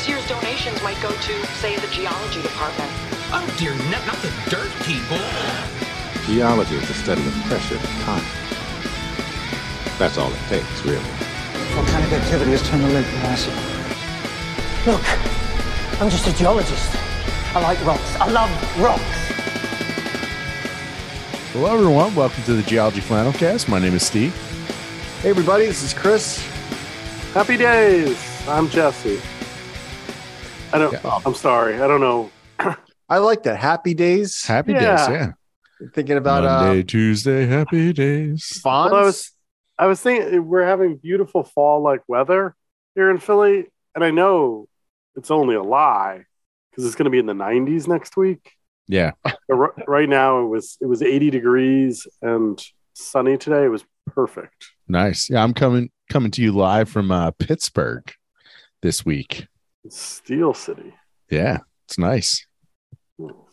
This year's donations might go to, say, the geology department. Oh dear, not, not the dirt people. Geology is the study of pressure and time. That's all it takes, really. Volcanic activity has turned the lake massive. Look, I'm just a geologist. I like rocks. I love rocks. Hello, everyone. Welcome to the Geology Flannelcast. My name is Steve. Hey, everybody, this is Chris. Happy days. I'm Jesse. I don't. Yeah. I'm sorry. I don't know. I like that. Happy days. Happy Yeah. days. Yeah. Thinking about Monday, uh, Tuesday, happy days. fonts. Well, I was. I was thinking we're having beautiful fall-like weather here in Philly, and I know it's only a lie because it's going to be in the 90s next week. Yeah. But r- right now it was it was 80 degrees and sunny today. It was perfect. Nice. Yeah. I'm coming coming to you live from uh, Pittsburgh this week. Steel City. Yeah. It's nice.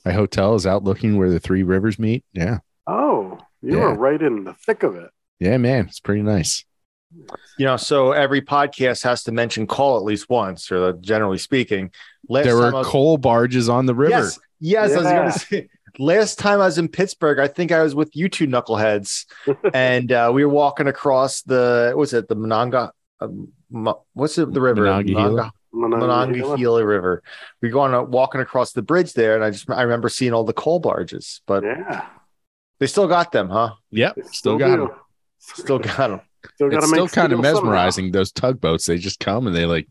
My hotel is out looking where the three rivers meet. Yeah. Oh, you Yeah. were right in the thick of it. Yeah, man. It's pretty nice. you know, so every podcast has to mention coal at least once, or generally speaking. Last there were was- coal barges on the river. Yes, yes, I was going to say. Last time I was in Pittsburgh, I think I was with you two knuckleheads, and uh, we were walking across the what's it, the Mononga, um, what's it, the river, Monongahela. Monongahela River. We go on uh, walking across the bridge there, and I just I remember seeing all the coal barges, but Yeah. they still got them, huh? Yep. They Still got them. Still got them. Still gotta It's still kind of steel somehow. mesmerizing. Those tugboats, they just come and they like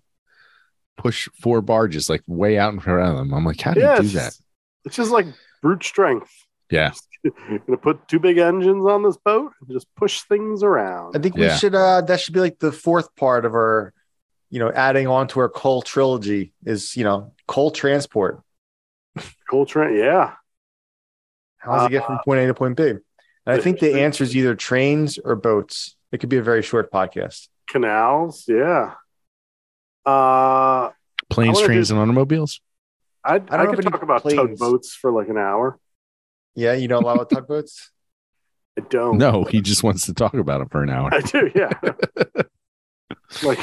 push four barges like way out in front of them. I'm like, how do Yeah, you do it's that? just- It's just like brute strength. Yeah. You're gonna put two big engines on this boat and just push things around. I think we Yeah. should. uh That should be like the fourth part of our, you know, adding on to our coal trilogy is you know coal transport. Coal train, yeah. How does it get from point A to point B? And I think the answer is either trains or boats. It could be a very short podcast. Canals, yeah. Uh Planes, wanna trains, do- and automobiles. I I don't I know could if any talk about planes- tugboats for like an hour. Yeah, you know a lot of tugboats. I don't. No, he just wants to talk about it for an hour. I do, yeah. like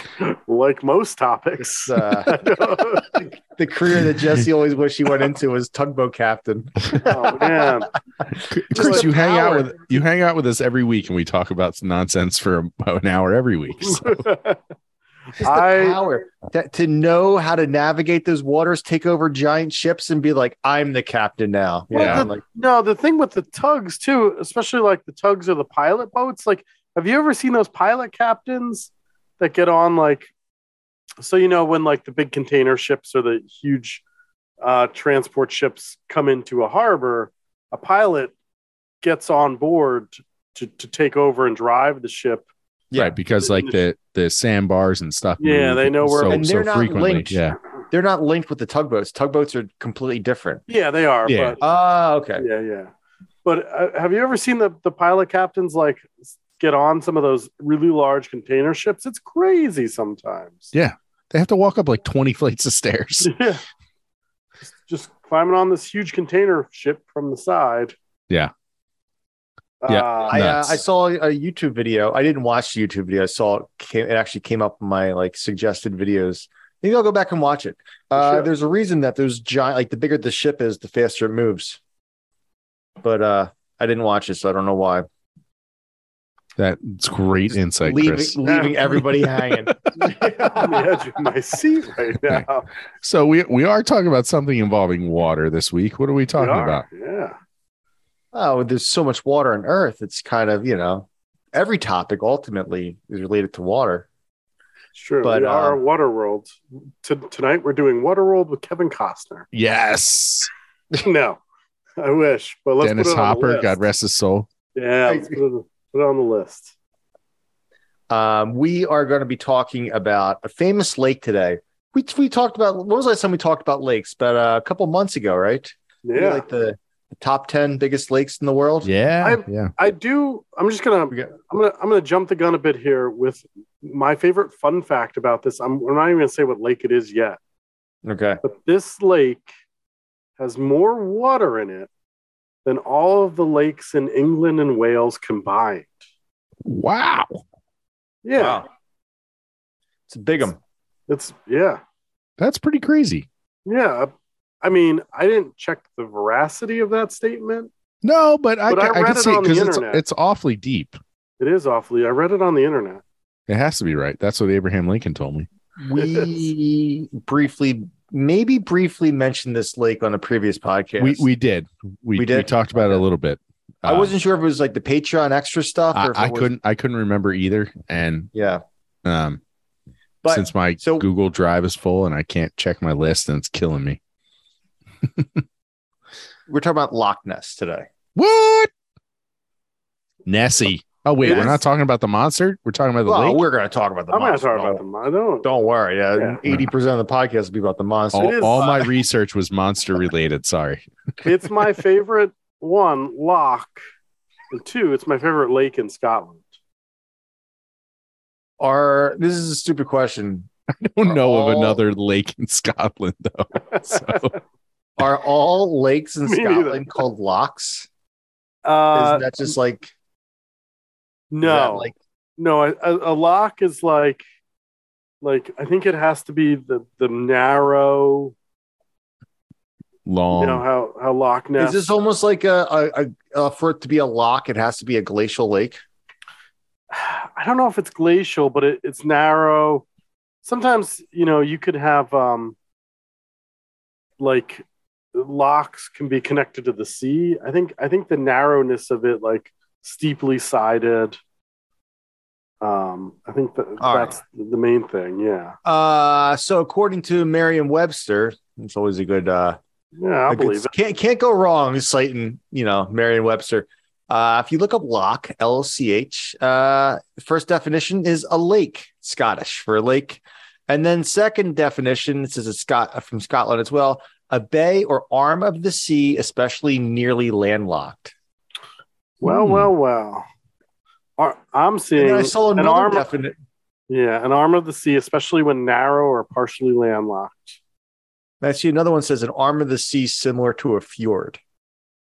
like most topics. Uh, the career that Jesse always wished he went into was tugboat captain. oh man. Chris, the you hang out with you hang out with us every week, and we talk about some nonsense for about an hour every week. So, Just the I- power that, to know how to navigate those waters, take over giant ships, and be like, "I'm the captain now." You Yeah. know, like No, the thing with the tugs too, especially like the tugs or the pilot boats, like have you ever seen those pilot captains that get on like so you know when like the big container ships or the huge uh transport ships come into a harbor, a pilot gets on board to, to take over and drive the ship. Right, because like the the sandbars and stuff. Yeah, they know where- so, And they're so not frequently. linked. Yeah, they're not linked with the tugboats. Tugboats are completely different. Yeah, they are. Yeah. But Ah, okay. yeah, yeah. But uh, have you ever seen the the pilot captains like get on some of those really large container ships? It's crazy sometimes. Yeah. they have to walk up like twenty flights of stairs. Yeah. Just, just climbing on this huge container ship from the side. Yeah. Yeah. Uh, I, uh, I saw a YouTube video. I didn't watch the YouTube video. I saw it, came, it actually came up in my like suggested videos. Maybe I'll go back and watch it. Uh, should. there's a reason that those giant, like the bigger the ship is, the faster it moves. But uh, I didn't watch it, so I don't know why. That's great insight, leaving Chris. leaving everybody hanging. on the edge of my seat right now. So we we are talking about something involving water this week. What are we talking We are, about? Yeah. Oh, there's so much water on Earth. It's kind of you know every topic ultimately is related to water. It's true. But, we are uh, Waterworld. T- tonight we're doing Water World with Kevin Costner. Yes, no, I wish. But let's Dennis put it on the Hopper, list. God rest his soul. Yeah, let's put it, on the list. Um, we are going to be talking about a famous lake today. We we talked about when was the last time we talked about lakes? But uh, a couple months ago, right? Yeah. like the, the top ten biggest lakes in the world. Yeah, I'm- yeah. I do. I'm just gonna. I'm gonna. I'm gonna jump the gun a bit here with my favorite fun fact about this. I'm. I'm not even gonna say what lake it is yet, Okay. but this lake has more water in it than all of the lakes in England and Wales combined. Wow. Yeah, Wow. It's a big 'em. it's yeah. That's pretty crazy. Yeah. I mean, I didn't check the veracity of that statement. No, but I, But I ca- I, can it see it because it's, it's awfully deep. It is awfully. I read it on the internet. It has to be right. That's what Abraham Lincoln told me. We briefly, maybe briefly mentioned this lake on a previous podcast. We we did. We, We we talked about it a little bit. I Uh, wasn't sure if it was like the Patreon extra stuff. I, if I was- couldn't. I couldn't remember either. And Yeah, um, but since my so- Google Drive is full and I can't check my list, and it's killing me. we're talking about Loch Ness today. What? Nessie. Oh wait, It we're is- not talking about the monster. We're talking about the Well, lake. we're going to talk about the monster. I'm going to monster. talk Don't- about the monster. don't. Don't worry. Yeah, Yeah. eighty percent of the podcast will be about the monster. All, It is- all my research was monster related. Sorry. It's my favorite one, Loch. And two, it's my favorite lake in Scotland. Are this is a stupid question? I don't know of another lake in Scotland though. So Are all lakes in Me neither. Scotland called lochs? Uh, Isn't that just like is that no, like no. A, a a loch is like, like I think it has to be the the narrow. long. You know how how Loch Ness. is this almost like a, a, a uh, for it to be a loch? It has to be a glacial lake. I don't know if it's glacial, but it, it's narrow. Sometimes you know you could have um like lochs can be connected to the sea. I think I think the narrowness of it, like steeply sided. Um, I think that that's the main thing. Yeah, Uh, so according to Merriam-Webster, it's always a good uh, yeah, I believe it. Can't can't go wrong citing you know Merriam-Webster. Uh, if you look up loch, L C H, uh, first definition is a lake, Scottish for a lake, and then second definition, this is a Scot from Scotland as well, a bay or arm of the sea, especially nearly landlocked. Well, Hmm. well, well. Ar- I'm seeing then I saw an another arm. definite. yeah, an arm of the sea, especially when narrow or partially landlocked. I see another one says an arm of the sea similar to a fjord.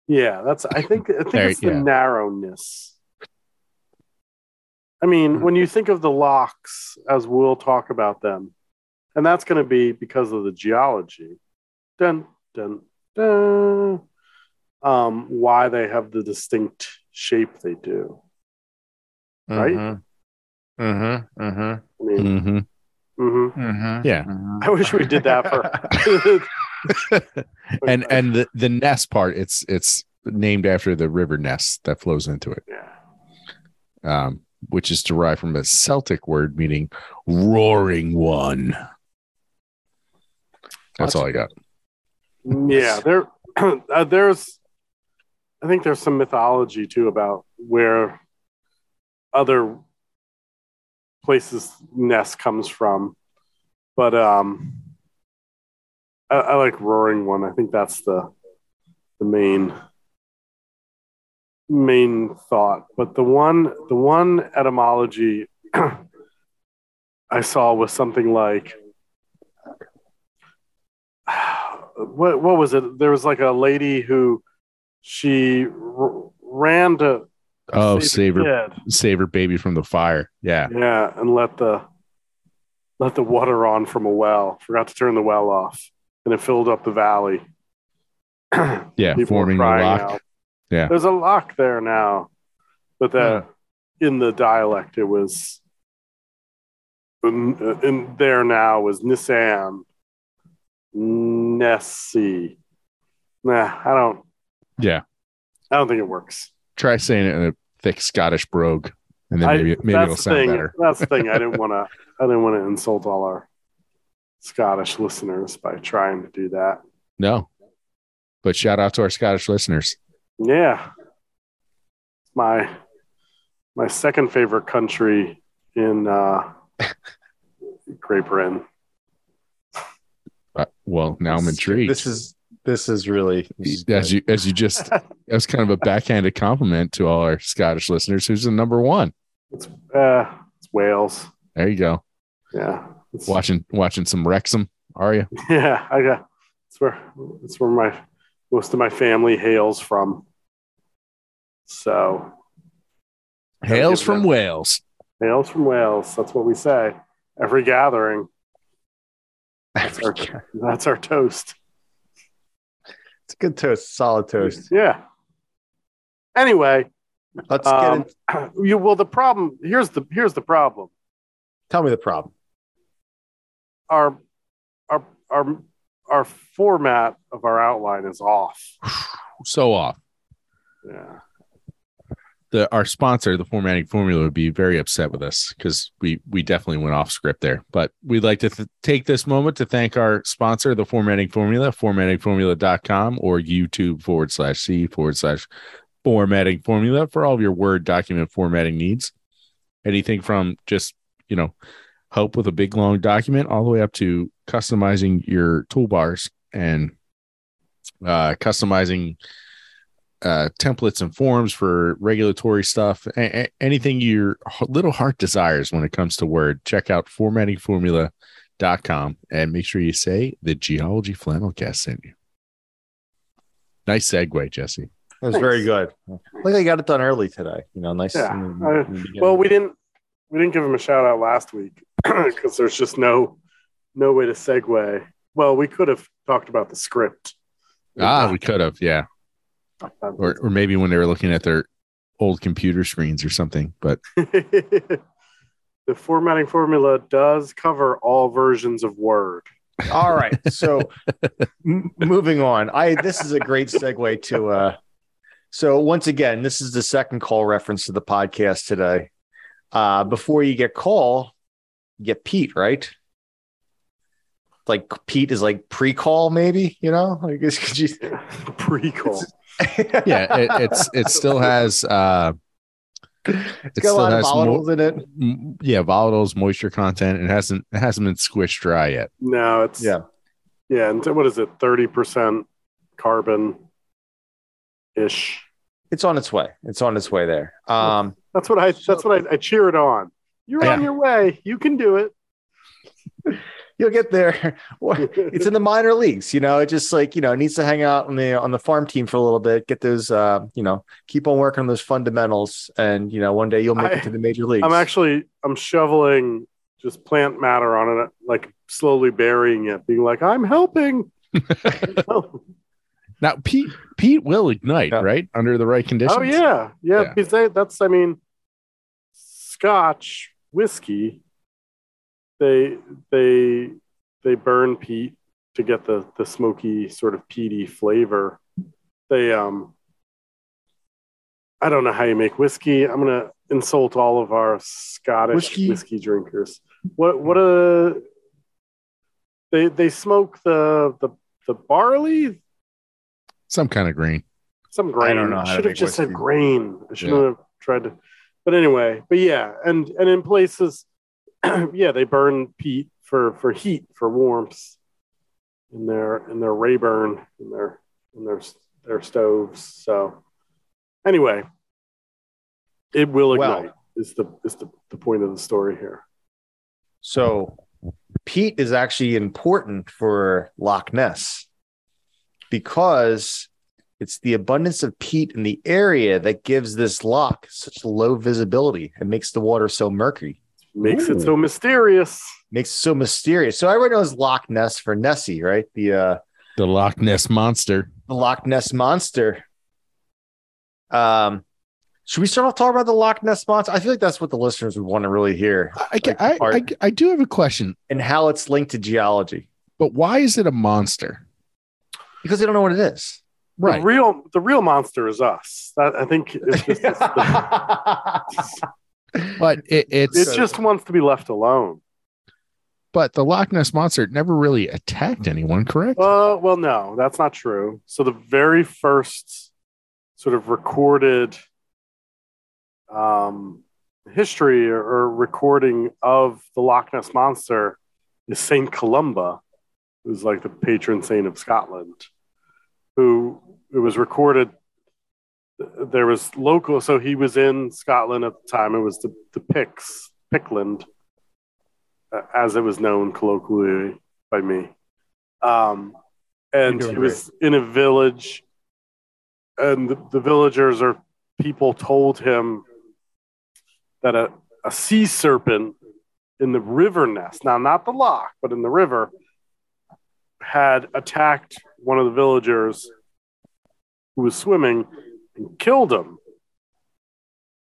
Yeah, that's. I think. I think There- it's the yeah. narrowness. I mean, Hmm. when you think of the lochs, as we'll talk about them, and that's going to be because of the geology. Dun dun dun. Um, why they have the distinct shape they do. Right? Mm-hmm. Mm-hmm. Mm-hmm. I mean, hmm mhm. Mm-hmm. Yeah. I wish we did that for. and and the, the Ness part, it's it's named after the river Ness that flows into it, yeah. um, which is derived from a Celtic word meaning roaring one. That's all I got. Yeah, there, uh, there's, I think there's some mythology too about where other places Ness comes from, but um, I, I like Roaring One. I think that's the the main main thought. But the one the one etymology I saw was something like what what was it? There was like a lady who she r- ran to Oh, save save her, kid. save her baby from the fire. Yeah. yeah, and let the let the water on from a well. Forgot to turn the well off, and it filled up the valley. Yeah. People forming crying loch. out. Yeah. there's a loch there now, but that in the dialect it was in, in there now was Nissan Nessie. Nah, I don't. Yeah. I don't think it works. Try saying it in a thick Scottish brogue, and then I- maybe maybe that's it'll the sound thing. better. That's the thing. I didn't want to. I didn't want to insult all our Scottish listeners by trying to do that. No. But shout out to our Scottish listeners. Yeah, my my second favorite country in uh, Great Britain. Uh, well, now I'm intrigued. This is this is really this is as good. you as you just that was kind of a backhanded compliment to all our Scottish listeners. Who's the number one? It's uh, it's Wales. There you go. Yeah, Watching watching some Wrexham. Are you? yeah. I got. It's where it's where my most of my family hails from. So Hails from them- Wales. hails from Wales. That's what we say every gathering. That's our, that's our toast. It's a good toast, solid toast. Yeah. Anyway, Let's get um, in. you well the problem here's the here's the problem. Tell me the problem. Our our our our format of our outline is off. So off. Yeah. The our sponsor, the formatting formula, would be very upset with us because we we definitely went off script there. But we'd like to th- take this moment to thank our sponsor, the formatting formula, formattingformula.com or YouTube forward slash C forward slash formatting formula for all of your Word document formatting needs. Anything from just, you know, help with a big long document all the way up to customizing your toolbars and uh, customizing uh, templates and forms for regulatory stuff. A- a- anything your little heart desires when it comes to Word, check out formattingformula.com and make sure you say the Geology Flannelcast sent you. Nice segue, Jesse. It was Thanks. very good. Like I got it done early today. You know, nice. Yeah, in the- in the. Well, we didn't we didn't give him a shout out last week because there's just no no way to segue. Well, we could have talked about the script. Ah, we could have, yeah. Or, or maybe when they were looking at their old computer screens or something. But the formatting formula does cover all versions of Word. All right. So m- moving on. I this is a great segue to uh so once again, this is the second call reference to the podcast today. Uh before you get call, you get peat, right? Like peat is like pre-call, maybe, you know? I guess could you Pre-call. Yeah, it, it's it still has uh it's it got a still lot of has volatiles mo- in it. m- yeah, volatiles, moisture content. It hasn't it hasn't been squished dry yet. No, it's Yeah. yeah. And what is it? Thirty percent carbon ish. It's on its way. It's on its way there. Um That's what I. That's what I, I cheer it on. You're on your way. You can do it. you'll get there. it's in the minor leagues, you know. It just like you know it needs to hang out on the on the farm team for a little bit, get those, uh, you know, keep on working on those fundamentals, and you know one day you'll make I- it to the major leagues. I'm actually I'm shoveling just plant matter on it, like slowly burying it, being like, I'm helping. Now peat peat will ignite, Yeah. right? Under the right conditions. oh yeah, yeah. Yeah. Because they, that's I mean, Scotch whiskey. They they they burn peat to get the the smoky sort of peaty flavor. They um. I don't know how you make whiskey. I'm gonna insult all of our Scottish Whiskey? whiskey, drinkers. What what a they they smoke the the the barley, Some kind of green. some grain. I don't know how to should have make just said whiskey. grain. I should Yeah. have tried to. But anyway, but yeah, and and in places, yeah, they burn peat for for heat for warmth in their in their Rayburn in their in their their stoves. So anyway, it will Well- ignite. is the is the, the point of the story here. So peat is actually important for Loch Ness because it's the abundance of peat in the area that gives this loch such low visibility and makes the water so murky. Makes it so mysterious. Makes it so mysterious. So everyone knows Loch Ness for Nessie, right? The uh The Loch Ness monster. the Loch Ness monster. Um should we start off talking about the Loch Ness monster? I feel like that's what the listeners would want to really hear I, Like, I, I. I do have a question, and how it's linked to geology but why is it a monster? because they don't know what it is. Right. The real the real monster is us. That I think it's just, it's, the- But it, it's it just wants to be left alone. but the Loch Ness monster never really attacked anyone, correct? Uh, well, no, that's not true. So the very first sort of recorded um, history or, or recording of the Loch Ness monster is Saint Columba, who's like the patron saint of Scotland, who it was recorded. There was local, so he was in Scotland at the time. It was the the Picts, Pictland, uh, as it was known colloquially by me. Um, and he was in a village, and the, the villagers or people told him that a, a sea serpent in the river Ness, now not the loch, but in the river, had attacked one of the villagers who was swimming and killed him.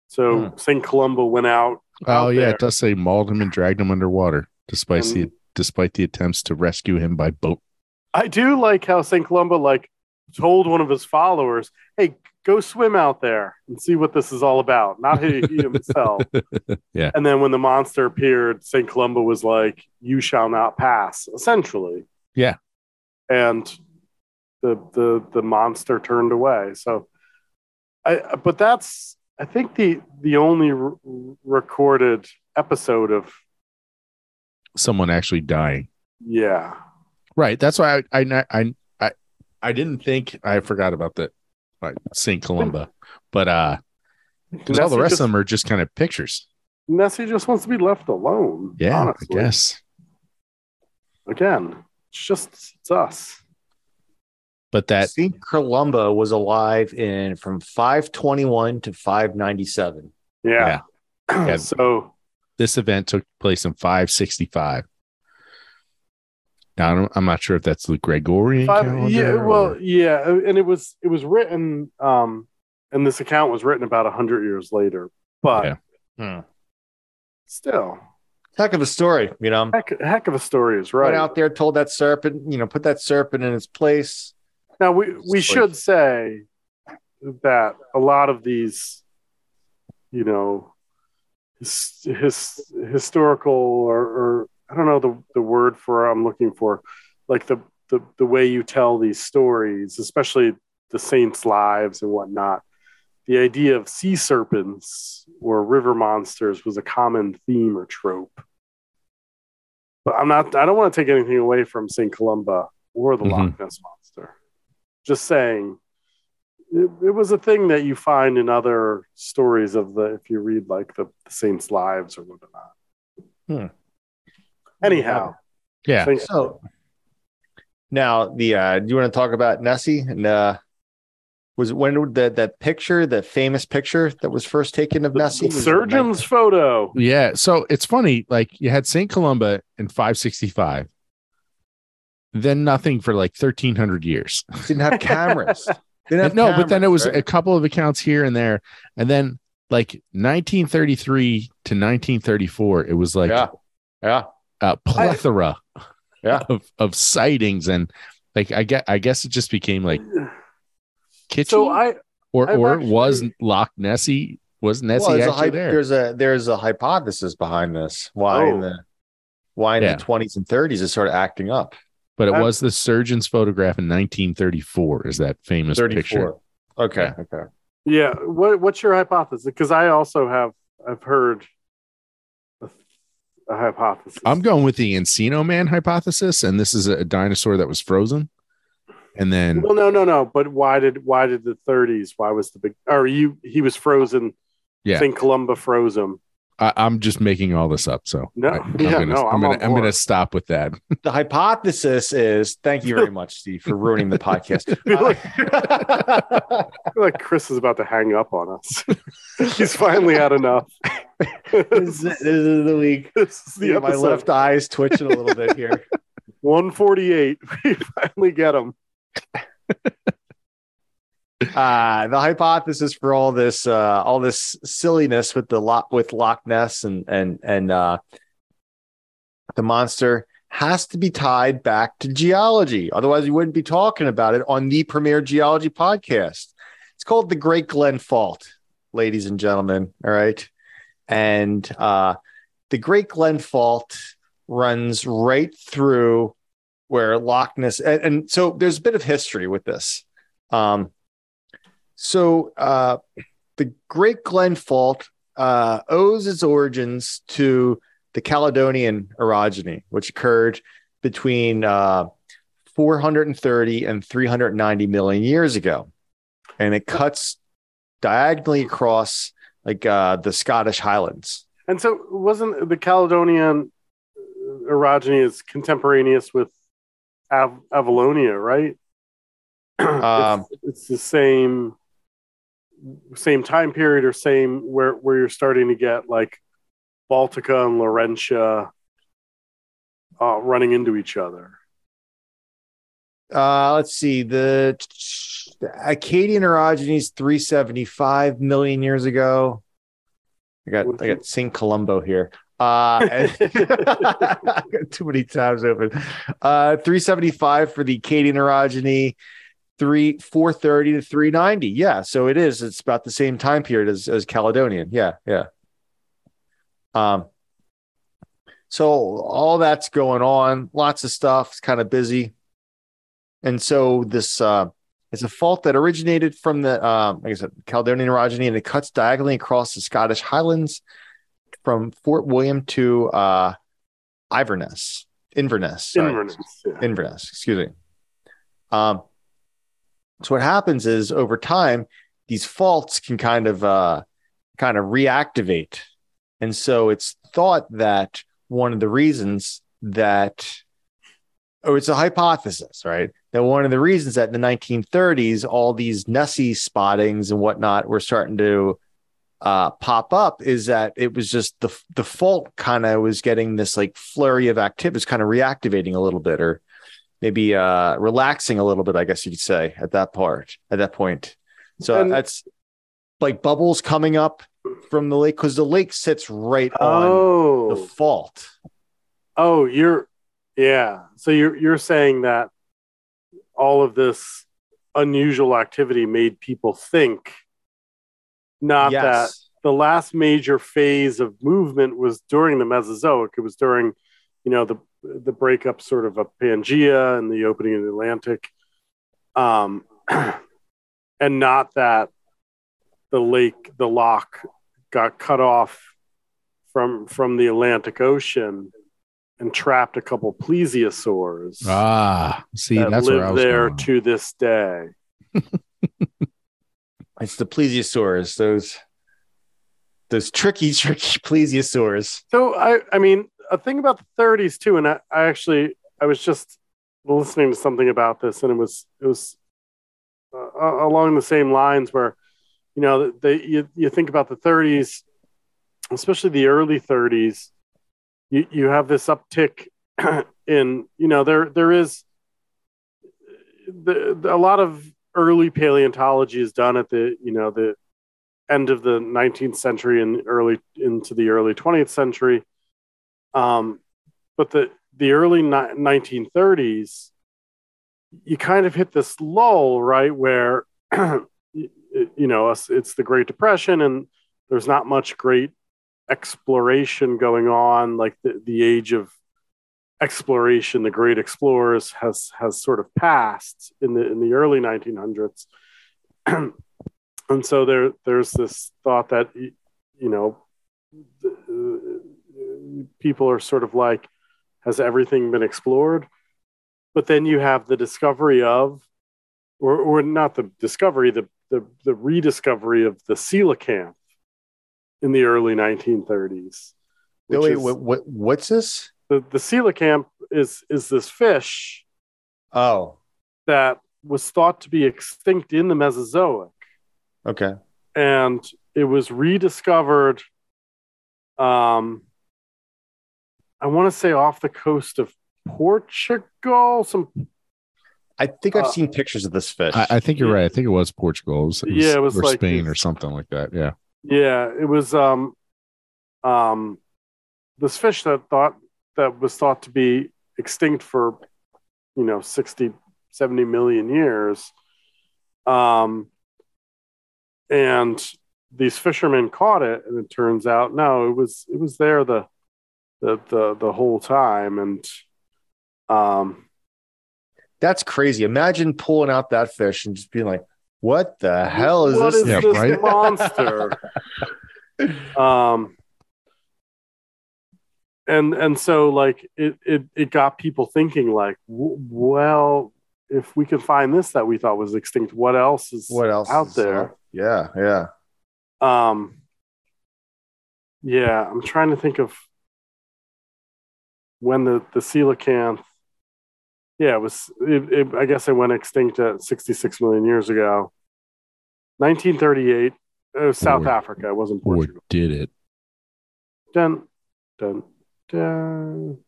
So hmm. St. Columba went out. Oh out yeah, there. it does say mauled him and dragged him underwater, despite the despite the attempts to rescue him by boat. I do like how St. Columba like told one of his followers, "Hey, go swim out there and see what this is all about." Not he, he himself. Yeah. And then when the monster appeared, St. Columba was like, "You shall not pass," essentially. Yeah. And the the the monster turned away. So, I but that's I think the the only re- recorded episode of Someone actually dying. yeah Right. That's why I I I I, I didn't think I forgot about that like Saint Columba, but uh, because all the rest just- of them are just kind of pictures. Nessie just wants to be left alone. Yeah, honestly. I guess. Again, it's just it's us. But that St. Columba was alive in from 521 to 597. Yeah. Yeah. so this event took place in 565. Now I'm not sure if that's the Gregorian five, calendar. yeah, or- well, yeah, and it was it was written um and this account was written about 100 years later. But Yeah. Hmm. still, Heck of a story, you know. heck, heck of a story is right. Went out there, told that serpent, you know, put that serpent in its place. Now we we should say that a lot of these, you know, his, his historical or, or I don't know the the word for I'm looking for, like the the the way you tell these stories, especially the saints' lives and whatnot. The idea of sea serpents or river monsters was a common theme or trope. But I'm not. I don't want to take anything away from Saint Columba or the mm-hmm. Loch Ness monster just saying it, it was a thing that you find in other stories of the if you read like the, the saints lives or whatnot Hmm. anyhow yeah. think- So now the uh do you want to talk about Nessie and uh was it when that that picture, that famous picture that was first taken of Nessie? the surgeon's photo Yeah. So it's funny. Like you had St. Columba in 565, then nothing for like 1300 years. didn't have cameras. Didn't have no, but then it was right? a couple of accounts here and there. And then like 1933 to 1934, it was like yeah, yeah, a plethora Yeah. of, of sightings. And like, I get, I guess it just became like kitschy so i or, I've or actually- was Loch Nessie, was Nessie Well, there's, a, actually there? there's a there's a hypothesis behind this. Why in Oh. the why in Yeah. the 20s and 30s is sort of acting up. But it I've- was the surgeon's photograph in 1934 is that famous 34. picture. Okay, Yeah. okay. yeah what, what's your hypothesis because i also have i've heard a, a hypothesis I'm going with the Encino Man hypothesis, and this is a dinosaur that was frozen. And then well no no no but why did why did the 30s why was the big or you he was frozen Yeah. saint columba froze him I, I'm just making all this up. So No, I, am yeah, gonna, no, I'm, I'm gonna, I'm gonna stop with that. The hypothesis is thank you very much, Steve, for ruining the podcast. feel like- I feel like Chris is about to hang up on us. He's finally had enough. this, is, this is the week. This is the Yeah, my left eye is twitching a little bit here. 148. We finally get him. Uh the hypothesis for all this uh all this silliness with the lot with Loch Ness and and and uh the monster has to be tied back to geology. Otherwise we wouldn't be talking about it on the premier geology podcast. It's called the Great Glen Fault ladies and gentlemen all right? And uh the Great Glen Fault runs right through where Loch Ness and, and so there's a bit of history with this. Um so uh, the Great Glen Fault uh, owes its origins to the Caledonian orogeny, which occurred between uh, 430 and 390 million years ago, and it cuts diagonally across like uh, the Scottish Highlands. And so, wasn't the Caledonian orogeny is contemporaneous with Av- Avalonia, right? Um, it's, it's the same same time period or same where where you're starting to get like Baltica and Laurentia uh, running into each other. Uh, let's see. The, the Acadian orogenies 375 million years ago. I got I got St. Columbo here. Uh, too many tabs open. Uh, 375 for the Acadian orogeny, three 430 to 390. Yeah, so it is. It's about the same time period as, as Caledonian. Yeah, yeah. Um, so all that's going on, lots of stuff. It's kind of busy. And so this uh it's a fault that originated from the um like I said, Caledonian orogeny, and it cuts diagonally across the Scottish Highlands from Fort William to uh Iverness, Inverness. sorry. Inverness, yeah. Inverness, excuse me. Um, so what happens is over time, these faults can kind of uh, kind of reactivate, and so it's thought that one of the reasons that, or it's a hypothesis, right? That one of the reasons that in the 1930s, all these Nessie spottings and whatnot were starting to uh, pop up is that it was just the the fault kind of was getting this like flurry of activity, kind of reactivating a little bit, or maybe uh, relaxing a little bit, I guess you could say at that part, at that point. So And- that's like bubbles coming up from the lake because the lake sits right on Oh, the fault. oh, you're yeah. So you're you're saying that all of this unusual activity made people think, not that the last major phase of movement was during the Mesozoic. It was during, you know, the the breakup sort of of Pangea and the opening of the Atlantic, um, and not that the lake, the loch, got cut off from from the Atlantic Ocean and trapped a couple plesiosaurs Ah, see, that that's where I live was there going. to this day. It's the plesiosaurs, those those tricky, tricky plesiosaurs. So I, I mean, a thing about the 30s too, and I, I actually, I was just listening to something about this, and it was, it was uh, along the same lines where, you know, they you, you think about the 30s, especially the early 30s, you you have this uptick in, you know, there there is the, the- a lot of early paleontology is done at the, you know, the end of the 19th century and early into the early 20th century. Um, but the the early ni- 1930s, you kind of hit this lull, right, where you you know it's, the Great Depression and there's not much great exploration going on. Like the, the age of exploration, the great explorers has has sort of passed in the in the early 1900s. and so there there's this thought that you know people are sort of like has everything been explored but then you have the discovery of or, or not the discovery the, the the rediscovery of the coelacanth in the early 1930s No, which wait, is- what, what what's this? the, the coelacanth is is this fish Oh, that was thought to be extinct in the mesozoic okay. and it was rediscovered um i want to say off the coast of portugal some I think I've Uh, seen pictures of this fish. I, I think you're Yeah. right. I think it was Portugal. It was, it Yeah, it was or like Spain this- or something like that. Yeah. yeah it was um um this fish that thought that was thought to be extinct for you know 60 70 million years um and these fishermen caught it and it turns out no it was it was there the the the, the whole time and um That's crazy. Imagine pulling out that fish and just being like, "What the hell is what this?" is Yeah, this right? monster um and and so like it it it got people thinking like w- well if we can find this that we thought was extinct what else is What else out is there Yeah, yeah. um yeah i'm trying to think of when the the coelacanth yeah it was it, it, i guess it went extinct at 66 million years ago 1938 it was south Boy. africa it wasn't Or portugal did it? dun, dun, dun.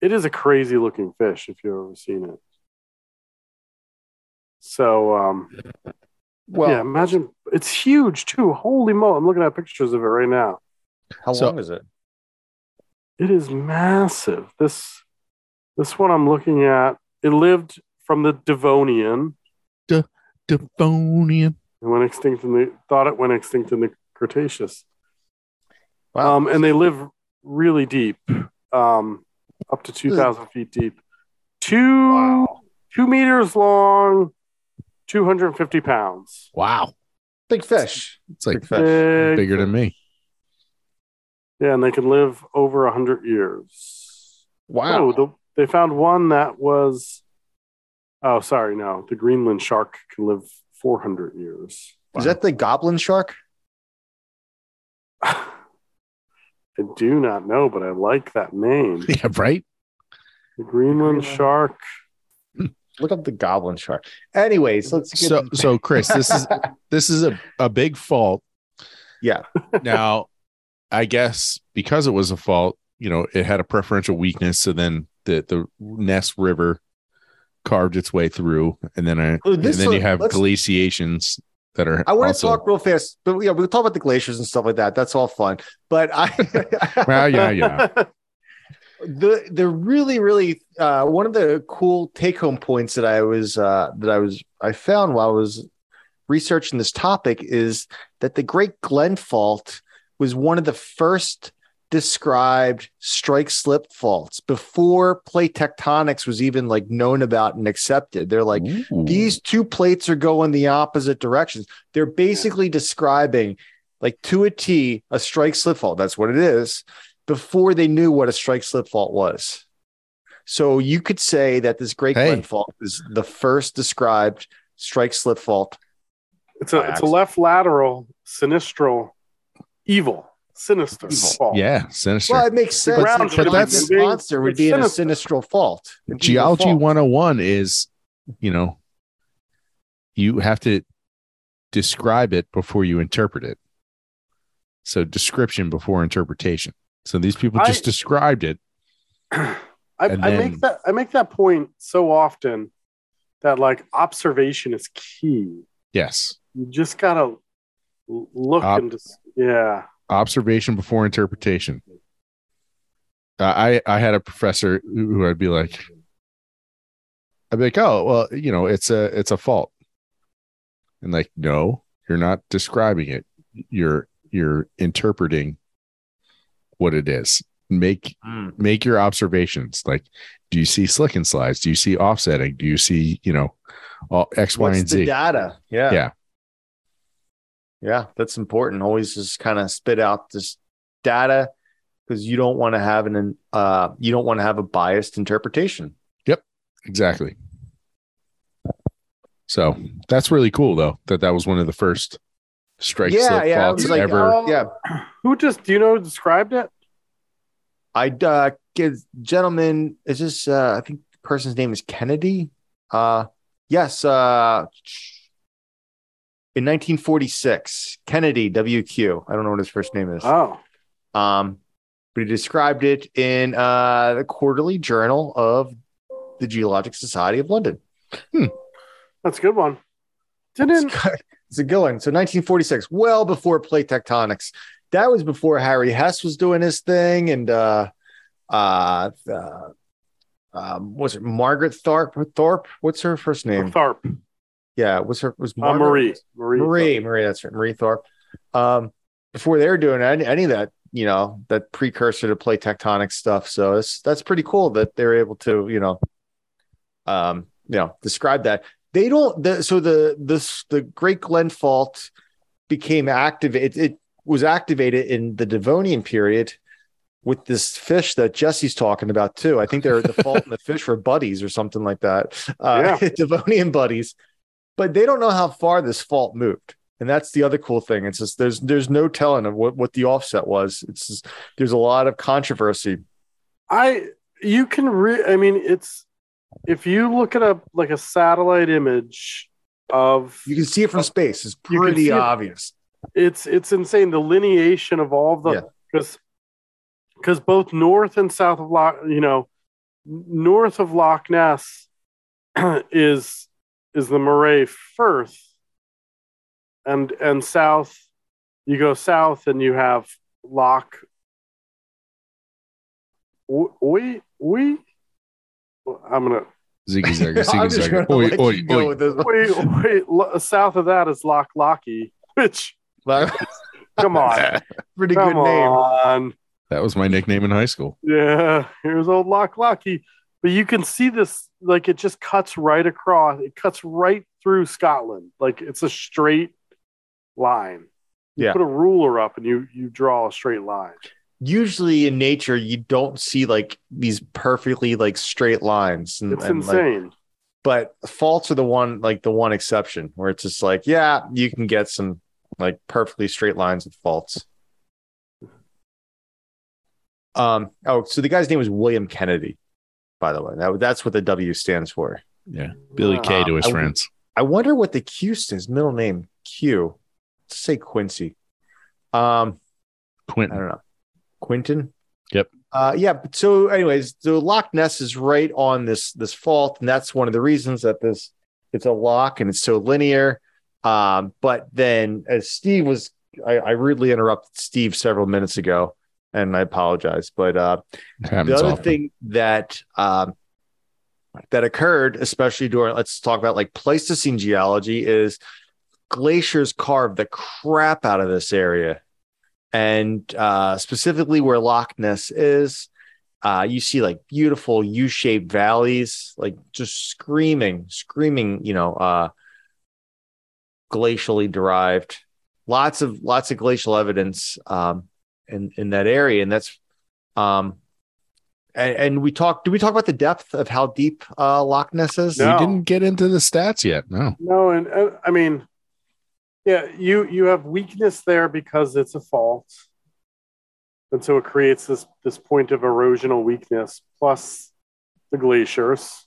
it is a crazy looking fish if you've ever seen it So um, Well, yeah, imagine it's huge too. Holy moly! I'm looking at pictures of it right now. how So- long is it? It is massive. This this one I'm looking at. It lived from the Devonian. Devonian. It went extinct in the thought it went extinct in the Cretaceous. Wow. Um, and they live really deep, um, up to two thousand feet deep. Two two meters long, two hundred and fifty pounds. Wow. Big fish. It's like Big fish. Big bigger than me. Yeah, and they can live over a hundred years. Wow. Oh, the, they found one that was. Oh, sorry, no. The Greenland shark can live four hundred years. Is that the goblin shark? I do not know, but I like that name. Yeah, right? The Greenland Greenland. shark. Look up the goblin shark. Anyways, let's get So so Chris, this is this is a, a big fault. yeah. Now, I guess because it was a fault, you know, it had a preferential weakness. So then the the Ness River carved its way through, and then I Oh, and then you have glaciations that are. I want to talk real fast, but yeah, we'll talk about the glaciers and stuff like that. That's all fun. But I Well, yeah, yeah. the the really really uh, one of the cool take home points that I was uh, that I was I found while I was researching this topic is that the Great Glen Fault was one of the first described strike slip faults before plate tectonics was even like known about and accepted. They're like Ooh. these two plates are going the opposite directions. They're basically describing, like to a T, a strike slip fault. That's what it is. Before they knew what a strike slip fault was. So you could say that this Great Hey. Glen fault is the first described strike slip fault. It's a it's a left lateral sinistral evil sinister Evil. fault. yeah, sinister. Well, it makes sense. ground It's should like be this moving. monster would It's be in a sinister. sinistral fault. An evil Geology fault. 101 is, you know, you have to describe it before you interpret it. So description before interpretation. So these people just I- described it. I, And I then- make that I make that point so often that like observation is key. Yes. You just gotta l- look Ob- and just yeah. Observation before interpretation. I I had a professor who I'd be like, I'd be like, oh well, you know, it's a it's a fault, and like, no, you're not describing it. You're you're interpreting what it is. Make Mm. make your observations. Like, do you see slickensides? Do you see offsetting? Do you see you know all X, Y, What's and the Z? data? Yeah. Yeah. Yeah, that's important. Always just kind of spit out this data because you don't want to have an uh you don't want to have a biased interpretation. Yep, exactly. So that's really cool, though, that that was one of the first strike Yeah, slip yeah, it faults was like, ever. Oh, Yeah. Who just do you know described it? I uh get gentleman, is this uh I think the person's name is Kennedy. Uh yes, uh in 1946, Kennedy WQ. I don't know what his first name is. Oh, Um, but he described it in uh, the Quarterly Journal of the Geologic Society of London. that's a good one. Didn't It's a good one. So 1946, well before plate tectonics. That was before Harry Hess was doing his thing, and uh, uh, uh um, was it Margaret Thorpe? Thorpe? What's her first name? Tharp? Yeah, what's her? Was Uh? Marie. Marie. Marie, Marie, that's right, Marie Thorpe. Um, before they were doing any, any of that, you know, that precursor to plate tectonic stuff. So it's that's pretty cool that they're able to, you know, um, you know, describe that. They don't. The, so the this the Great Glen Fault became active. It, it was activated in the Devonian period with this fish that Jesse's talking about too. I think they're the fault and the fish were buddies or something like that. Uh, Devonian buddies, but they don't know how far this fault moved. And that's the other cool thing. It's just there's there's no telling of what, what the offset was. It's just, there's a lot of controversy. I you can re I mean it's if you look at a like a satellite image of You can see it from space. It's pretty see it. obvious. it's it's insane the lineation of all Yeah. the because because both north and south of Loch you know north of Loch Ness is is the Moray Firth, and and south, you go south and you have Loch. We we, I'm gonna Ziggy Oi, oi, oi. one. wait wait. south of that is Loch Lochy, which come on, Pretty come good name. on. That was my nickname in high school. Yeah, here's old Loch Lochy. But you can see this, like it just cuts right across. It cuts right through Scotland. Like it's a straight line. You Yeah. put a ruler up and you you draw a straight line. Usually in nature, you don't see like these perfectly like straight lines. And, It's and, like, insane. but faults are the one like the one exception where it's just like, yeah, you can get some like perfectly straight lines with faults. Um. Oh, so the guy's name was William Kennedy, by the way. That, that's what the W stands for. Yeah. Billy K to his I- friends. I wonder what the Q stands. Middle name Q. Let's say Quincy. Um. Quint. I don't know. Quinton. Yep. Uh, yeah. But so, anyways, the Loch Ness is right on this this fault, and that's one of the reasons that this it's a loch and it's so linear. Um, but then, as Steve was, I, I rudely interrupted Steve several minutes ago, and I apologize. But uh, the other often. thing that um, that occurred, especially during let's talk about like Pleistocene geology, is glaciers carved the crap out of this area, and uh, specifically where Loch Ness is. Uh, you see like beautiful U-shaped valleys, like just screaming, screaming, you know, uh, glacially derived. Lots of lots of glacial evidence um, in in that area, and that's um, and, and we talked. Do we talk about the depth of how deep uh, Loch Ness is? No. We didn't get into the stats yet. No. No, and uh, I mean, yeah, you you have weakness there because it's a fault, and so it creates this this point of erosional weakness plus the glaciers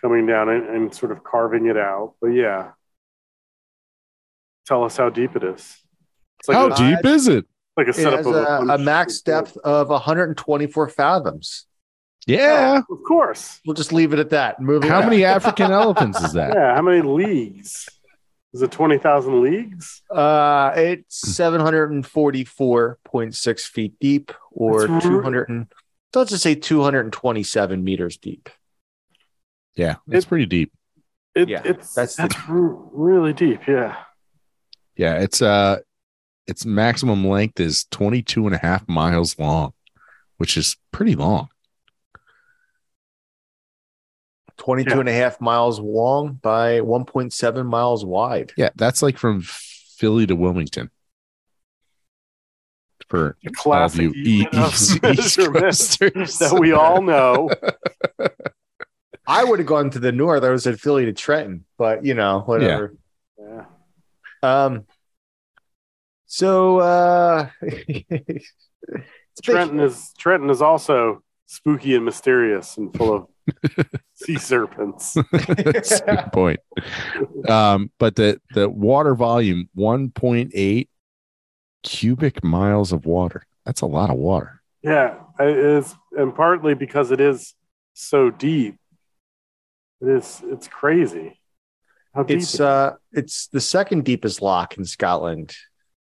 coming down and, and sort of carving it out. But yeah, tell us how deep it is. Like How deep is it? Like a It setup has of a, a, a max depth of 124 fathoms. Yeah. Of course. We'll just leave it at that. Moving. How on. many African elephants is that? Yeah. How many leagues? Is it twenty thousand leagues? Uh, it's 744.6 feet deep, or 200. And, let's just say 227 meters deep. Yeah. It's It- pretty deep. It, Yeah, it's that's that's, the- r- really deep. Yeah. Yeah. It's uh its maximum length is 22 and a half miles long, which is pretty long. 22 Yeah. and a half miles long by 1.7 miles wide. Yeah. That's like from Philly to Wilmington. For The all of you E- unit East, East Coasters. that we all know. I would have gone to the north. I was at Philly to Trenton, but you know, whatever. Yeah. Um. So, uh. Trenton is Trenton is also spooky and mysterious and full of sea serpents. That's a good point. Um, but the the water volume 1.8 cubic miles of water. That's a lot of water. Yeah, it is, and partly because it is so deep. It is. It's crazy. How deep? It's it is. uh, it's the second deepest loch in Scotland.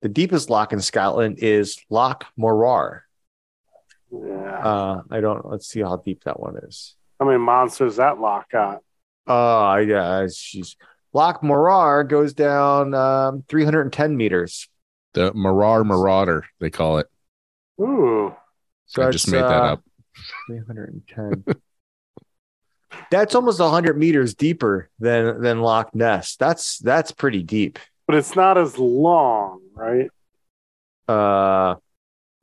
The deepest loch in Scotland is Loch Morar. yeah. Uh, I don't. Let's see how deep that one is. How many monsters that loch got? Oh, yeah, she's Loch Morar goes down um, 310 meters. The Morar Marauder, they call it. Ooh, So I just it's, made that uh, up. 310. that's almost 100 meters deeper than than Loch Ness. That's that's pretty deep. But it's not as long, right? Uh,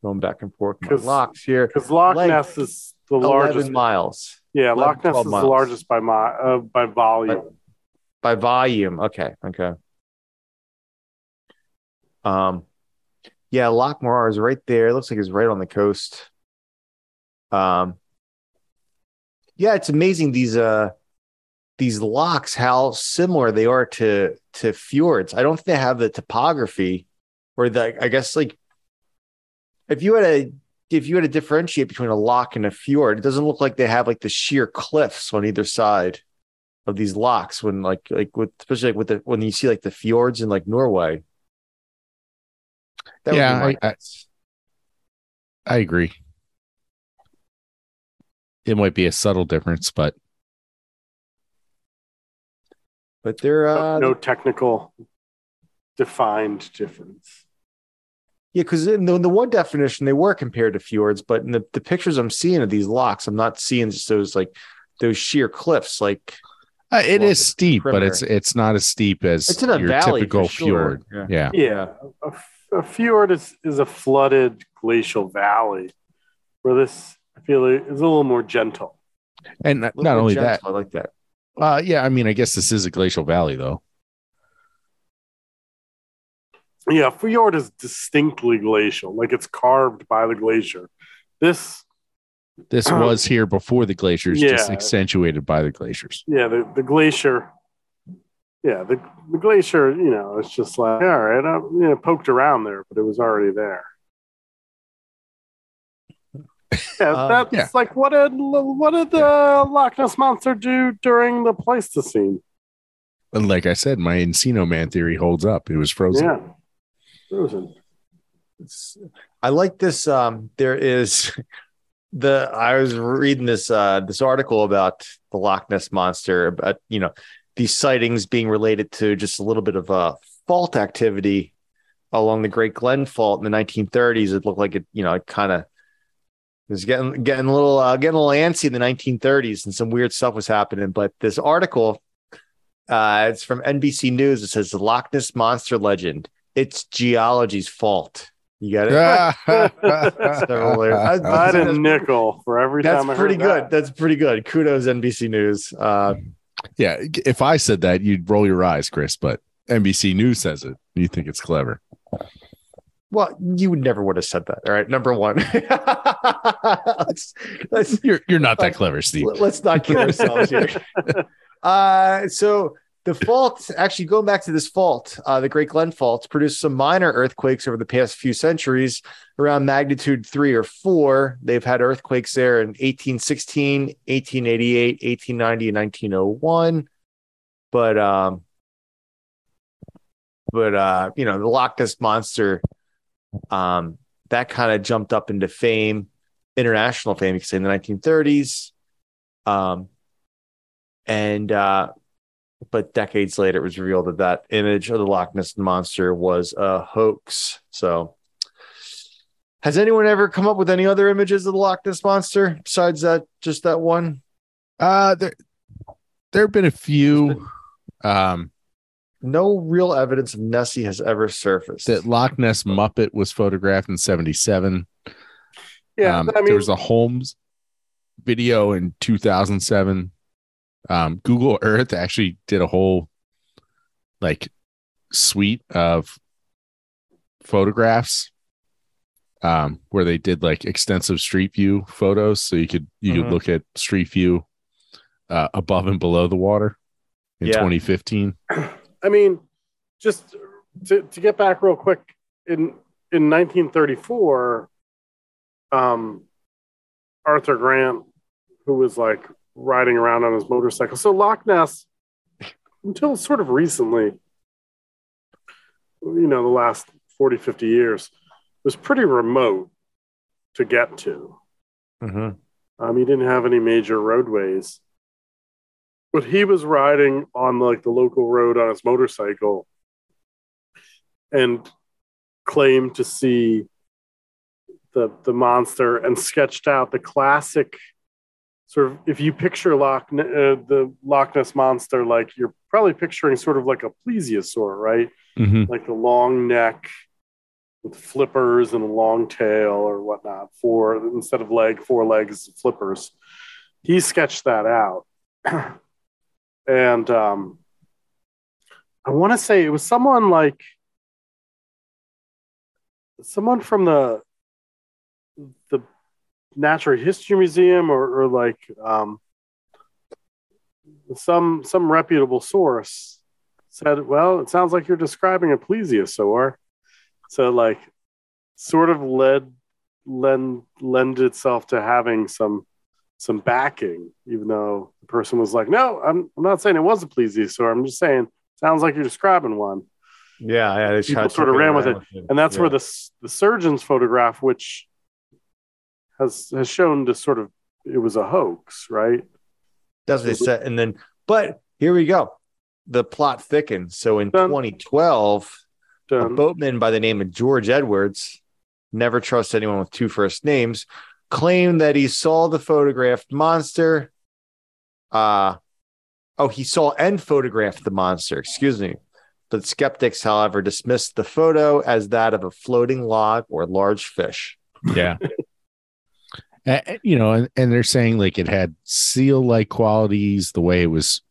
going back and forth. My 'Cause- lochs here. Because Loch Ness is the 11 largest. miles Yeah, 11, Loch Ness is miles. the largest by my uh, by volume. by volume. Okay, okay. Um, yeah, Loch Morar is right there. It looks like it's right on the coast. Um, yeah, it's amazing these uh these lochs how similar they are to to fjords. I don't think they have the topography or the I guess like if you had a if you had to differentiate between a loch and a fjord, it doesn't look like they have like the sheer cliffs on either side of these lochs when like like with especially like with the when you see like the fjords in like Norway. That would be Yeah, I- I- I agree. It might be a subtle difference, but but they're uh no technical defined difference. Yeah, because in the, in the one definition they were compared to fjords, but in the, the pictures I'm seeing of these lochs, I'm not seeing just those like those sheer cliffs. Like uh, it Well, is steep, but it's it's not as steep as it's in a your valley, typical sure. fjord. Yeah. Yeah. Yeah, a, a fjord is, is a flooded glacial valley, where this I feel is a little more gentle. And not, not only gentle, that, I like that. Uh, yeah, I mean, I guess this is a glacial valley, though. Yeah, fjord is distinctly glacial, like it's carved by the glacier. This, This was here before the glaciers, just accentuated by the glaciers. yeah, the, the glacier. Yeah, the, the glacier, you know, it's just like, all right, I you know, poked around there, but it was already there. Yeah, Um, that's yeah. like what did what did the Loch Ness monster do during the Pleistocene? And like I said, my Encino Man theory holds up. It was frozen. Yeah, frozen. It's, I like this. Um, there is the I was reading this uh this article about the Loch Ness monster, about you know these sightings being related to just a little bit of uh fault activity along the Great Glen Fault in the 1930s. It looked like it, you know, it kind of was getting getting a little uh, getting a little antsy in the 1930s, and some weird stuff was happening. But this article, uh, it's from NBC News. It says the Loch Ness monster legend. It's geology's fault. You got it. Several layers. I- I had a nickel for every That's time I pretty heard good. that. That's pretty good. Kudos NBC News. Uh, yeah. If I said that, you'd roll your eyes, Chris, but NBC News says it. You think it's clever. Well, you would never would have said that. All right, number one. let's, let's You're you're not that clever, Steve. let's not kill ourselves here. Uh, so the fault, actually going back to this fault, uh, the Great Glen Fault produced some minor earthquakes over the past few centuries, around magnitude three or four. They've had earthquakes there in 1816, 1888, 1890, and 1901. But um, but uh, you know, the Loch Ness monster, um, that kind of jumped up into fame, international fame, you could say in the 1930s. Um, and uh, but decades later, it was revealed that that image of the Loch Ness monster was a hoax. So, has anyone ever come up with any other images of the Loch Ness monster besides that? Just that one? Uh there there have been a few um No real evidence of Nessie has ever surfaced. that Loch Ness Muppet was photographed in 77. Yeah, Um, I mean, there was a Holmes video in 2007. Um, Google Earth actually did a whole like suite of photographs um, where they did like extensive street view photos. So you could you Mhm. could look at street view uh, above and below the water in Yeah. 2015. I mean, just to, to get back real quick in in 1934, um, Arthur Grant, who was like riding around on his motorcycle. So Loch Ness, until sort of recently, you know, the last 40, 50 years, was pretty remote to get to. Mhm. Um, he didn't have any major roadways, but he was riding on like the local road on his motorcycle, and claimed to see the the monster and sketched out the classic sort of if you picture Loch uh, the Loch Ness monster like you're probably picturing sort of like a plesiosaur, right? Mhm. Like the long neck with flippers and a long tail or whatnot. Four instead of leg, four legs, flippers. He sketched that out, and um, I want to say it was someone like someone from the the Natural History Museum or, or like um, some some reputable source said, "Well, it sounds like you're describing a plesiosaur." So, like, sort of led lend lend itself to having some some backing, even though the person was like, "No, I'm, I'm not saying it was a plesiosaur. I'm just saying sounds like you're describing one." Yeah, yeah. People sort of ran with around it, and that's Yeah. where the the surgeon's photograph, which has has shown to sort of it was a hoax, right? That's what they said. And then, but here we go. The plot thickens. So in Dun. 2012, a boatman by the name of George Edwards, never trust anyone with two first names, claimed that he saw the photographed monster. Uh, oh, he saw and photographed the monster, excuse me. But skeptics, however, dismissed the photo as that of a floating log or large fish. Yeah. Uh, you know, and, and they're saying like it had seal like qualities, the way it was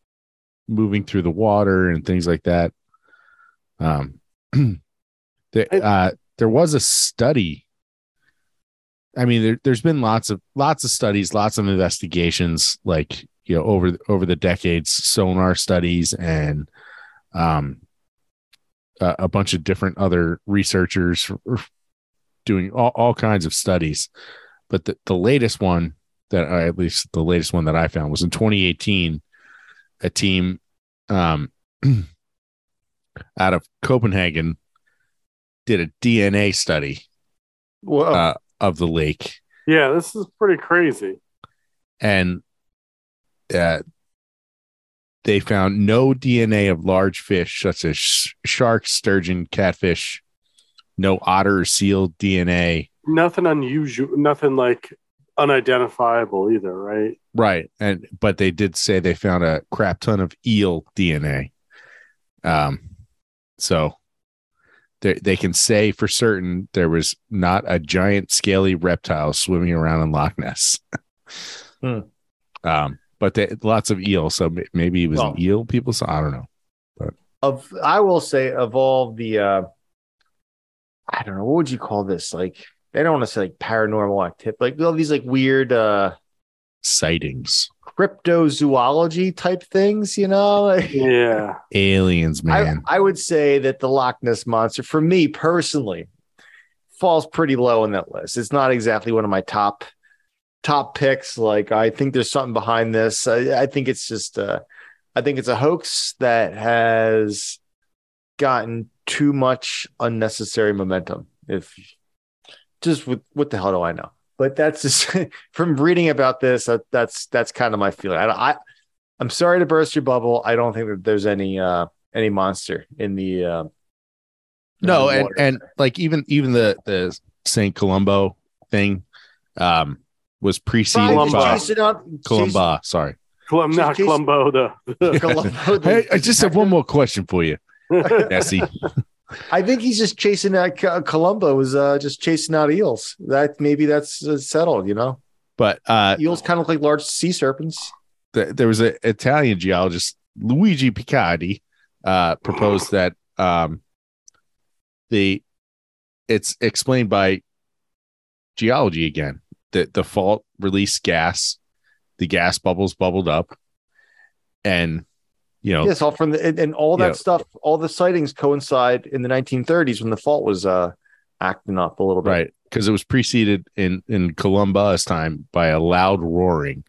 moving through the water and things like that. Um, the, uh, there was a study. I mean, there, there's been lots of lots of studies, lots of investigations, like you know, over over the decades, sonar studies and um, a, a bunch of different other researchers doing all, all kinds of studies but the, the latest one that I, at least the latest one that I found was in 2018. A team um, out of Copenhagen did a DNA study Whoa. uh, of the lake, Yeah, this is pretty crazy. and uh, they found no DNA of large fish such as sh- shark, sturgeon, catfish, no otter or seal DNA. Nothing unusual, nothing like unidentifiable either, right? Right. And but they did say they found a crap ton of eel DNA. Um so they they can say for certain there was not a giant scaly reptile swimming around in Loch Ness. Hmm. Um but they, lots of eel so maybe it was Well- an eel people saw I don't know. But of I will say of all the uh I don't know what would you call this like I don't want to say like paranormal activity like all these like weird uh Sightings. Cryptozoology type things you know like, Yeah. Aliens, I, man. I would say that the Loch Ness monster for me personally falls pretty low on that list it's not exactly one of my top top picks like I think there's something behind this I, I think it's just uh I think it's a hoax that has gotten too much unnecessary momentum. If just with what the hell do I know? But that's just from reading about this. That, that's that's kind of my feeling. I, I I'm sorry to burst your bubble. I don't think that there's any uh any monster in the uh, no in the and and like even even the the St. Columbo thing um was preceded Columba. by Chasing Columba, sorry. Colum, not Columbo, the, chasing- Columbo, the- Hey, I just have one more question for you, Nessie. I think he's just chasing out Columbo was uh, just chasing out eels. That maybe that's uh, settled. You know, But uh, eels kind of look like large sea serpents. th- there was an Italian geologist, Luigi Piccardi, uh, proposed that um, the it's explained by geology again. that the fault released gas, the gas bubbles bubbled up, and you know Yes, all from the and, and all that Yeah. stuff. All the sightings coincide in the 1930s when the fault was uh acting up a little bit. right because it was preceded in in Columba's time by a loud roaring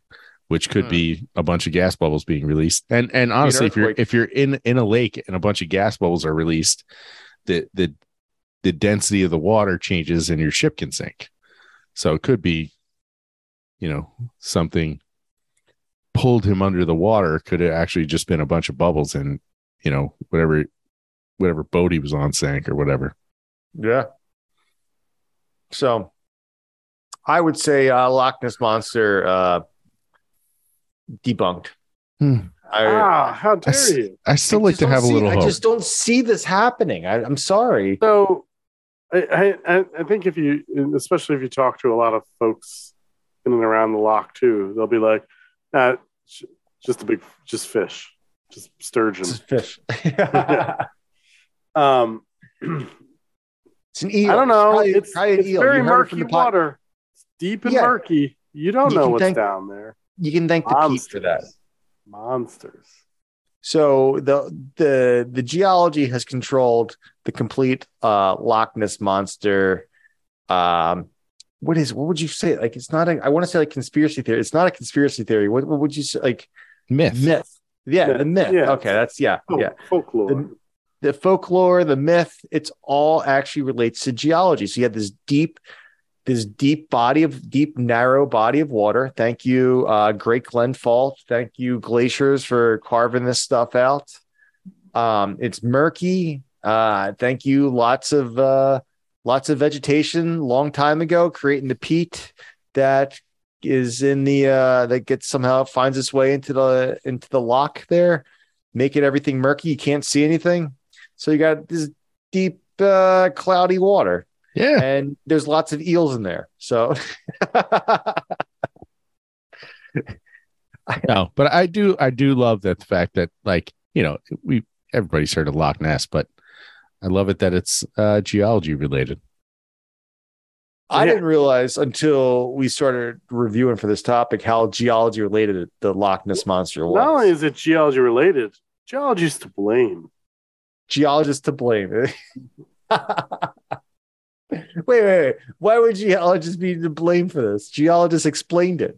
which could Hmm. be a bunch of gas bubbles being released and and honestly if you're if you're in in a lake and a bunch of gas bubbles are released the the the density of the water changes and your ship can sink so it could be you know something pulled him under the water could have actually just been a bunch of bubbles and you know whatever whatever boat he was on sank or whatever Yeah. So I would say uh, Loch Ness Monster uh, debunked. Hmm. I, ah, how dare s- you? I still I like to don't have a see- little I hope. just don't see this happening. I, I'm sorry. So, I, I I think if you, especially if you talk to a lot of folks in and around the loch too, they'll be like, uh, j- just a big, just fish, just sturgeon. A fish. Um, it's an eel. I don't know. Probably- It's, probably it's very You heard it from murky the water. It's deep and Yeah. murky. You don't You know what's thank- down there. You can thank the peat for that. Monsters. So the the the geology has controlled the complete uh, Loch Ness monster um, what is what would you say? Like it's not a I want to say like conspiracy theory. It's not a conspiracy theory. What, what would you say? Like Myth. myth. Yeah, the myth. Yeah. Okay, that's yeah, Oh, yeah. folklore. The- The folklore, the myth, it's all actually relates to geology. So you have this deep, this deep body of deep, narrow body of water. Thank you, uh, Great Glen Fault. Thank you, glaciers, for carving this stuff out. Um, it's murky. Uh, thank you, lots of uh, lots of vegetation long time ago, creating the peat that is in the uh that gets somehow finds its way into the into the loch there making everything murky. You can't see anything. So you got this deep uh cloudy water. Yeah. and there's lots of eels in there. So No, but I do I do love that the fact that like, you know, we everybody's heard of Loch Ness, but I love it that it's uh geology related. i Yeah. didn't realize until we started reviewing for this topic how geology related the loch ness monster was Not only is it geology related, geology's to blame. geologists to blame wait, wait, wait. Why would geologists be to blame for this? Geologists explained it.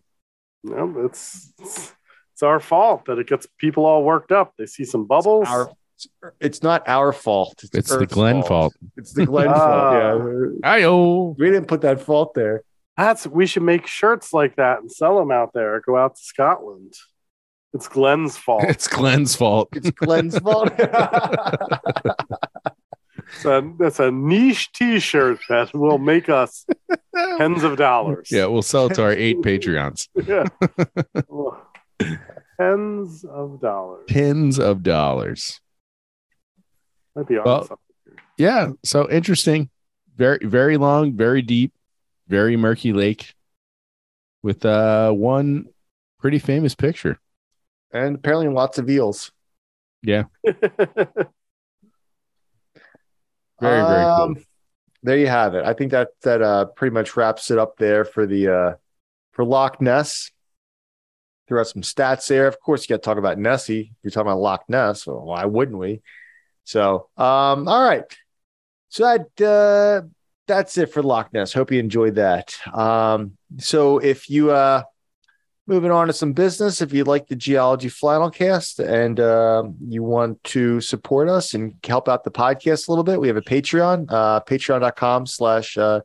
No, it's, it's it's our fault that it gets people all worked up. They see some bubbles. Our, it's not our fault. It's the Earth's Glen fault. It's the Glen Ah. fault. Yeah, Ayo. we didn't put that fault there. That's we should make shirts like that and sell them out there. Go out to Scotland. It's Glenn's fault. It's Glenn's fault. It's Glen's fault. It's a, that's a niche T-shirt that will make us tens of dollars. Yeah, we'll sell it to our eight Patreons. yeah. tens of dollars. Tens of dollars. Might be Well. Yeah. So interesting. Very, very long, very deep, very murky lake with uh one pretty famous picture. and apparently lots of eels. Yeah. very, very cool. Um, There you have it. I think that that uh, pretty much wraps it up there for the uh, for Loch Ness. Threw out some stats there. Of course, you got to talk about Nessie. You're talking about Loch Ness. Well, why wouldn't we? So, um, all right. So that uh, that's it for Loch Ness. Hope you enjoyed that. Um, so if you uh, moving on to some business, if you like the Geology Flannel Cast and um you want to support us and help out the podcast a little bit, we have a Patreon, uh, patreon.com slash uh,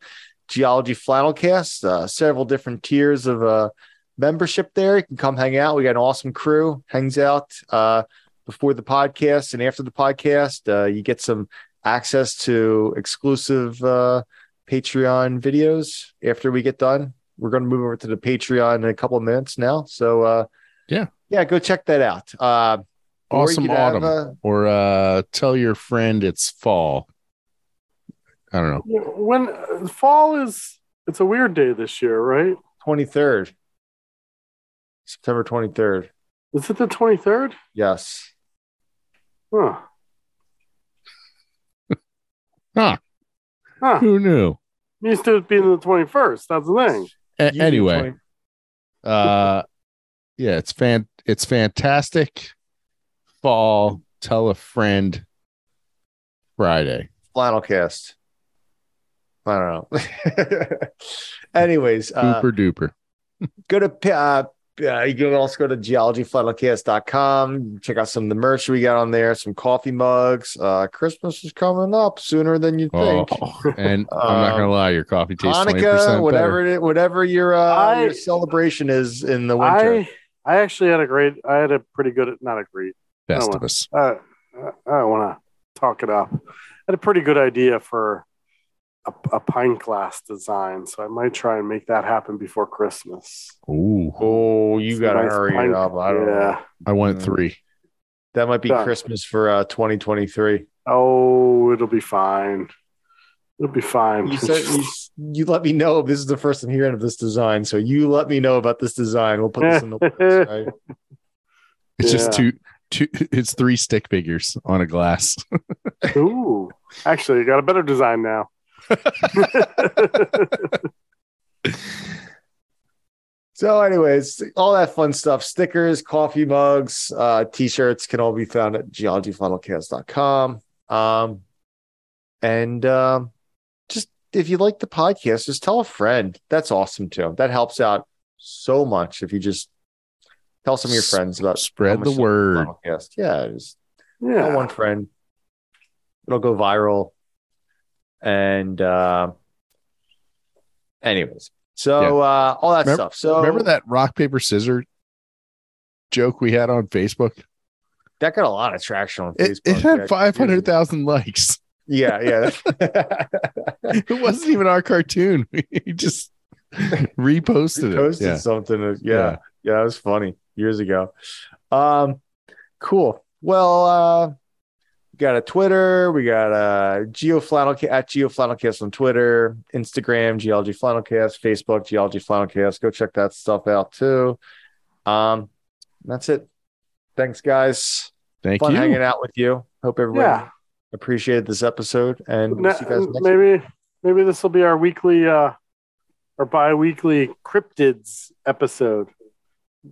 Geology Flannelcast. Uh, several different tiers of uh, membership there. You can come hang out. We got an awesome crew, hangs out uh, before the podcast and after the podcast. Uh, you get some access to exclusive uh, Patreon videos after we get done. We're going to move over to the Patreon in a couple of minutes now. So, uh, Yeah. yeah, go check that out. Uh, or awesome could have, autumn. uh, or uh tell your friend it's fall. I don't know. When uh, fall is, it's a weird day this year, right? 23rd, September 23rd. Is it the twenty third? Yes. Huh. Huh. Huh. Who knew? Used to it being the twenty first. That's the thing. A- anyway, uh yeah, it's fan it's fantastic. Fall, tell a friend Friday. Flannelcast. I don't know. Anyways, uh, Super duper. go to uh, uh, you can also go to geologyflannelcast.com check out some of the merch we got on there some coffee mugs uh christmas is coming up sooner than you think Oh, and I'm not gonna Um, lie, your coffee tastes twenty hanukkah percent whatever better. it, whatever your uh I- your celebration is in the winter I I actually had a great. I had a pretty good. Not a great. Festivus. Uh, I don't want to talk it up. I had a pretty good idea for a, a pint glass design, so I might try and make that happen before Christmas. Ooh, oh you Some gotta nice hurry pint- it up i don't know yeah. I want Mm. three. that might be Done. christmas for uh 2023 Oh, it'll be fine. It'll be fine. you said you, you let me know this is the first i'm hearing of this design so you let me know about this design we'll put this in the works, right? It's just two two it's three stick figures on a glass. Ooh, actually, you got a better design now. So, anyways, all that fun stuff stickers, coffee mugs, uh, t shirts can all be found at geologyflannelcast.com. Um, and um, just if you like the podcast, just tell a friend. That's awesome too. That helps out so much if you just tell some of your friends about spread the Homeless word. Podcast. Yeah, just tell Yeah. one friend. It'll go viral. And uh anyways. So uh all that Remember- stuff. So Remember that rock paper scissors joke we had on Facebook? that got a lot of traction on Facebook. it yeah, had five hundred thousand likes. Yeah, yeah. It wasn't even our cartoon. We just reposted it. posted Yeah. something. that- Yeah. Yeah, yeah, it was funny years ago. Um, cool. Well, uh, we got a Twitter. We got a Geo Flannelcast at Geo Flannelcast on Twitter, Instagram, Geology Flannelcast, Facebook, Geology Flannelcast. Go check that stuff out too. Um, that's it. Thanks, guys. Thank Fun you. hanging out with you. Hope everyone Yeah. appreciated this episode, and we'll Na- see you guys next week. maybe maybe this will be our weekly uh our bi-weekly cryptids episode.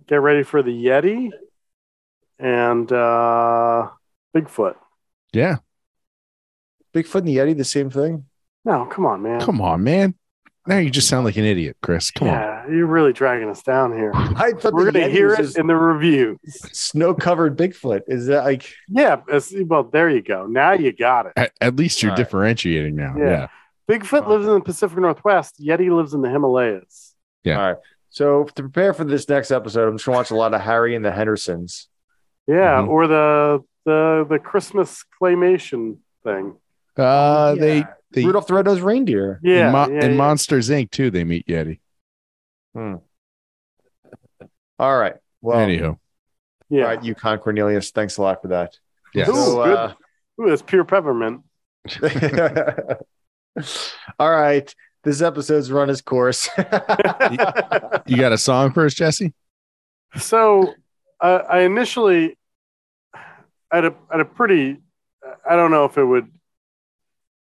Get ready for the Yeti and uh Bigfoot. Yeah. Bigfoot and the Yeti, the same thing. No, come on, man. Come on, man. Now you just sound like an idiot, Chris. Come on. yeah, you're really dragging us down here. I thought We're gonna hear it in the review. snow-covered Bigfoot. Is that like? Yeah, well, there you go. Now you got it. At, at least you're All right. differentiating now. Yeah. Yeah. Bigfoot lives in the Pacific Northwest. Yeti lives in the Himalayas. Yeah. All right. So to prepare for this next episode, I'm just gonna watch a lot of Harry and the Hendersons. Yeah, Mhm. or the the the Christmas claymation thing. Uh, Yeah. they they Rudolph the Red-Nosed Reindeer. Yeah, in, Mo- yeah, in yeah. Monsters Inc. too. They meet Yeti. Hmm. All right. Well, Anyhow, yeah. all right, Yukon Cornelius. Thanks a lot for that. yes. Ooh, So, uh, Ooh, that's pure peppermint. all right. This episode's run its course. you got a song for us, Jesse? so uh, I initially at a at a pretty I don't know if it would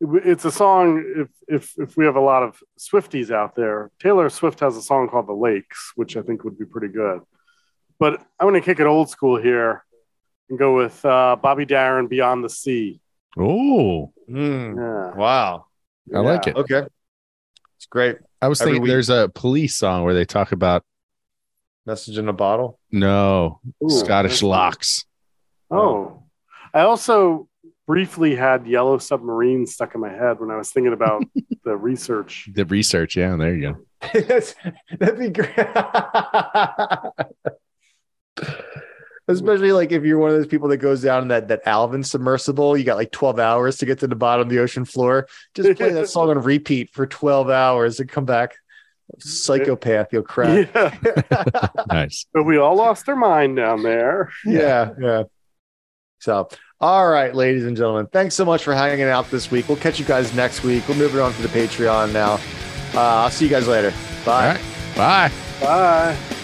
it's a song if if if we have a lot of Swifties out there. Taylor Swift has a song called The Lakes, which I think would be pretty good. But I'm going to kick it old school here and go with uh, Bobby Darin Beyond the Sea. Oh, Hmm. Yeah. Wow. I like it. Okay. It's great. I was Every thinking week. there's a police song where they talk about Message in a bottle. no Ooh, Scottish lochs. Oh, I also briefly had Yellow Submarine stuck in my head when I was thinking about the research. The research, yeah, there you go. That's- That'd be great. Especially like if you're one of those people that goes down in that that Alvin submersible, you got like 12 hours to get to the bottom of the ocean floor. Just play that song on repeat for 12 hours and come back. Psychopath, you'll crack. Yeah, Nice. but we all lost our mind down there. yeah, yeah. So, all right, ladies and gentlemen, thanks so much for hanging out this week. We'll catch you guys next week. We're moving on to the Patreon now. Uh, I'll see you guys later. Bye. All right. Bye. Bye.